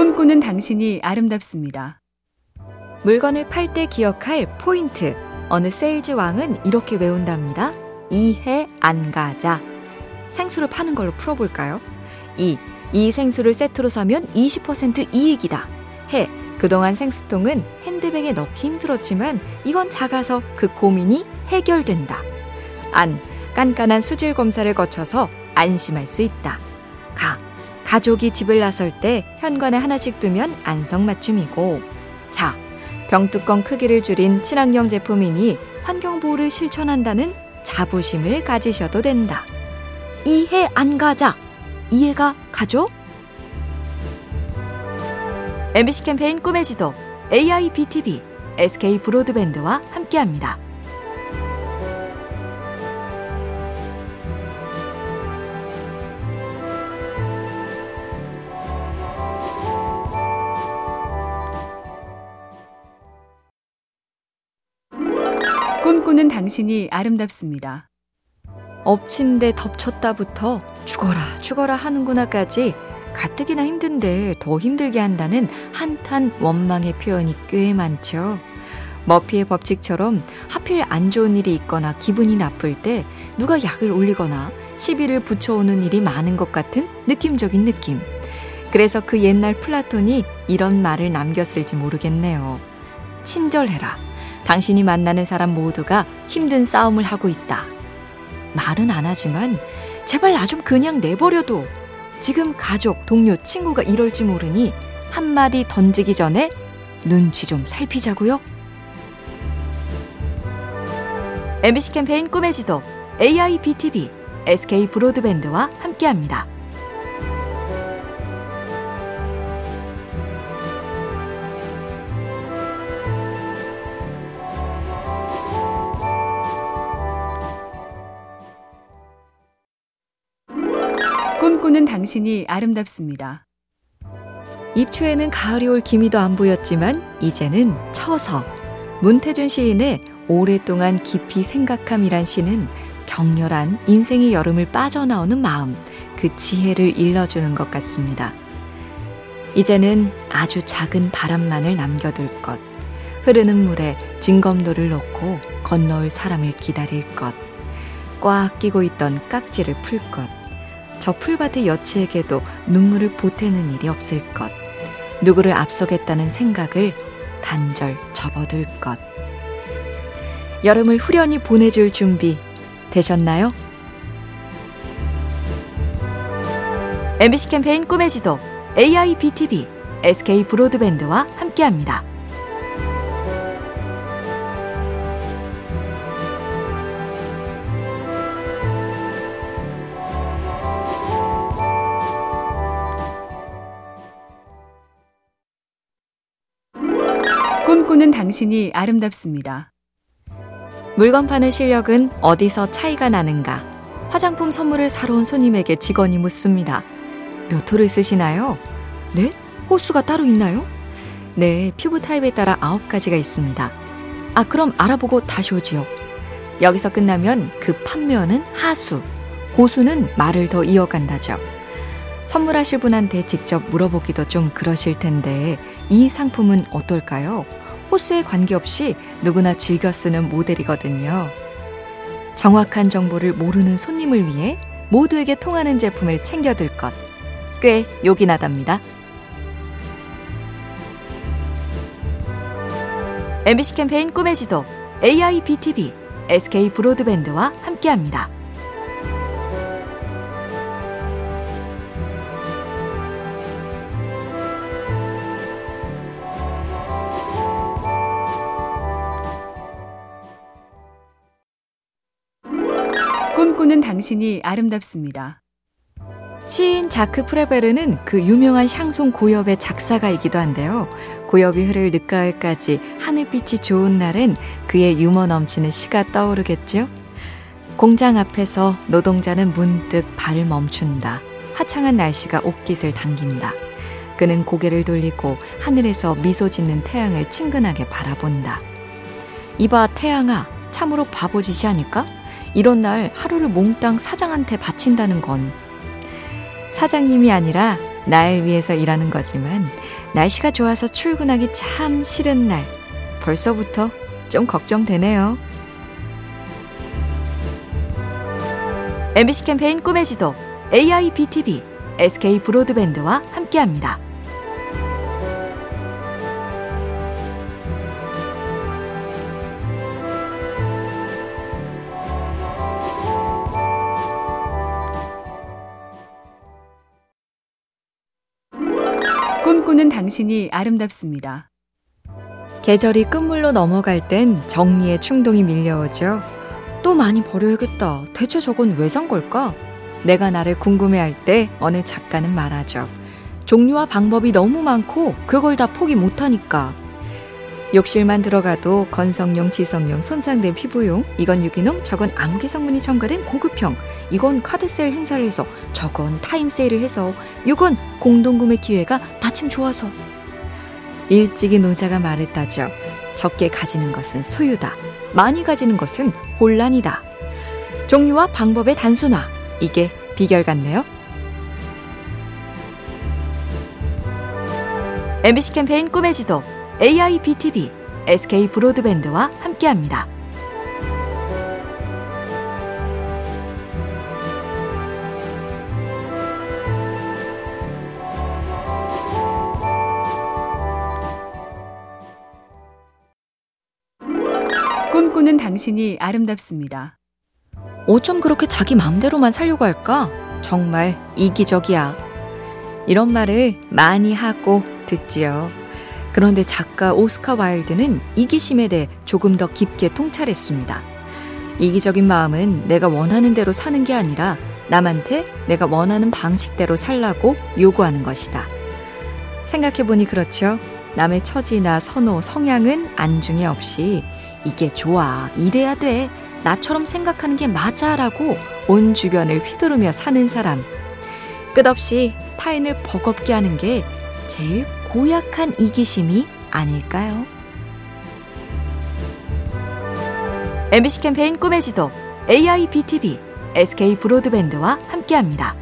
꿈꾸는 당신이 아름답습니다. 물건을 팔 때 기억할 포인트. 어느 세일즈 왕은 이렇게 외운답니다. 이해 안 가자. 생수를 파는 걸로 풀어볼까요? 이, 이 생수를 세트로 사면 20% 이익이다. 해, 그동안 생수통은 핸드백에 넣기 힘들었지만 이건 작아서 그 고민이 해결된다. 안, 깐깐한 수질 검사를 거쳐서 안심할 수 있다. 가, 가족이 집을 나설 때 현관에 하나씩 두면 안성맞춤이고. 자, 병뚜껑 크기를 줄인 친환경 제품이니 환경보호를 실천한다는 자부심을 가지셔도 된다. 이해 안 가자. 이해가 가죠? MBC 캠페인 꿈의 지도 AIBTV SK 브로드밴드와 함께합니다. 꿈꾸는 당신이 아름답습니다. 엎친 데 덮쳤다부터 죽어라 죽어라 하는구나까지 가뜩이나 힘든데 더 힘들게 한다는 한탄 원망의 표현이 꽤 많죠. 머피의 법칙처럼 하필 안 좋은 일이 있거나 기분이 나쁠 때 누가 약을 올리거나 시비를 붙여오는 일이 많은 것 같은 느낌적인 느낌. 그래서 그 옛날 플라톤이 이런 말을 남겼을지 모르겠네요. 친절해라. 당신이 만나는 사람 모두가 힘든 싸움을 하고 있다. 말은 안 하지만 제발 나 좀 그냥 내버려둬. 지금 가족, 동료, 친구가 이럴지 모르니 한마디 던지기 전에 눈치 좀 살피자고요. MBC 캠페인 꿈의 지도 AIBTV SK 브로드밴드와 함께합니다. 꿈꾸는 당신이 아름답습니다. 입초에는 가을이 올 기미도 안 보였지만 이제는 처서 문태준 시인의 오랫동안 깊이 생각함이란 시는 격렬한 인생의 여름을 빠져나오는 마음, 그 지혜를 일러주는 것 같습니다. 이제는 아주 작은 바람만을 남겨둘 것, 흐르는 물에 징검도를 놓고 건너올 사람을 기다릴 것, 꽉 끼고 있던 깍지를 풀 것, 저 풀밭의 여치에게도 눈물을 보태는 일이 없을 것, 누구를 앞서겠다는 생각을 반절 접어들 것. 여름을 후련히 보내줄 준비 되셨나요? MBC 캠페인 꿈의 지도 AIBTV SK 브로드밴드와 함께합니다. 꿈꾸는 당신이 아름답습니다. 물건 파는 실력은 어디서 차이가 나는가? 화장품 선물을 사러 온 손님에게 직원이 묻습니다. 몇 호를 쓰시나요? 네? 호수가 따로 있나요? 네, 피부 타입에 따라 아홉 가지가 있습니다. 아, 그럼 알아보고 다시 오지요. 여기서 끝나면 그 판매원은 하수, 고수는 말을 더 이어간다죠. 선물하실 분한테 직접 물어보기도 좀 그러실 텐데 이 상품은 어떨까요? 호수에 관계없이 누구나 즐겨 쓰는 모델이거든요. 정확한 정보를 모르는 손님을 위해 모두에게 통하는 제품을 챙겨들 것. 꽤 요긴하답니다. MBC 캠페인 꿈의 지도 AIBTV SK 브로드밴드와 함께합니다. 꿈꾸는 당신이 아름답습니다. 시인 자크 프레베르는 그 유명한 샹송 고엽의 작사가이기도 한데요. 고엽이 흐를 늦가을까지 하늘빛이 좋은 날엔 그의 유머 넘치는 시가 떠오르겠죠. 공장 앞에서 노동자는 문득 발을 멈춘다. 화창한 날씨가 옷깃을 당긴다. 그는 고개를 돌리고 하늘에서 미소 짓는 태양을 친근하게 바라본다. 이봐 태양아, 참으로 바보짓이 아닐까? 이런 날 하루를 몽땅 사장한테 바친다는 건 사장님이 아니라 날 위해서 일하는 거지만 날씨가 좋아서 출근하기 참 싫은 날. 벌써부터 좀 걱정되네요. MBC 캠페인 꿈의 지도 AIBTV SK 브로드밴드와 함께합니다. 꿈꾸는 당신이 아름답습니다. 계절이 끝물로 넘어갈 땐 정리의 충동이 밀려오죠. 또 많이 버려야겠다. 대체 저건 왜 산 걸까? 내가 나를 궁금해할 때 어느 작가는 말하죠. 종류와 방법이 너무 많고 그걸 다 포기 못하니까. 욕실만 들어가도 건성용, 지성용, 손상된 피부용, 이건 유기농, 저건 암기 성분이 첨가된 고급형, 이건 카드세일 행사를 해서, 저건 타임세일을 해서, 이건 공동구매 기회가 마침 좋아서. 일찍이 노자가 말했다죠. 적게 가지는 것은 소유다. 많이 가지는 것은 혼란이다. 종류와 방법의 단순화, 이게 비결 같네요. MBC 캠페인 꿈의 지도 AIBTV SK 브로드밴드와 함께합니다. 꿈꾸는 당신이 아름답습니다. 어쩜 그렇게 자기 맘대로만 살려고 할까? 정말 이기적이야. 이런 말을 많이 하고 듣지요. 그런데 작가 오스카 와일드는 이기심에 대해 조금 더 깊게 통찰했습니다. 이기적인 마음은 내가 원하는 대로 사는 게 아니라 남한테 내가 원하는 방식대로 살라고 요구하는 것이다. 생각해보니 그렇죠. 남의 처지나 선호, 성향은 안중에 없이 이게 좋아, 이래야 돼, 나처럼 생각하는 게 맞아 라고 온 주변을 휘두르며 사는 사람. 끝없이 타인을 버겁게 하는 게 제일 고약한 이기심이 아닐까요? MBC 캠페인 꿈의 지도 AIBTV SK 브로드밴드와 함께합니다.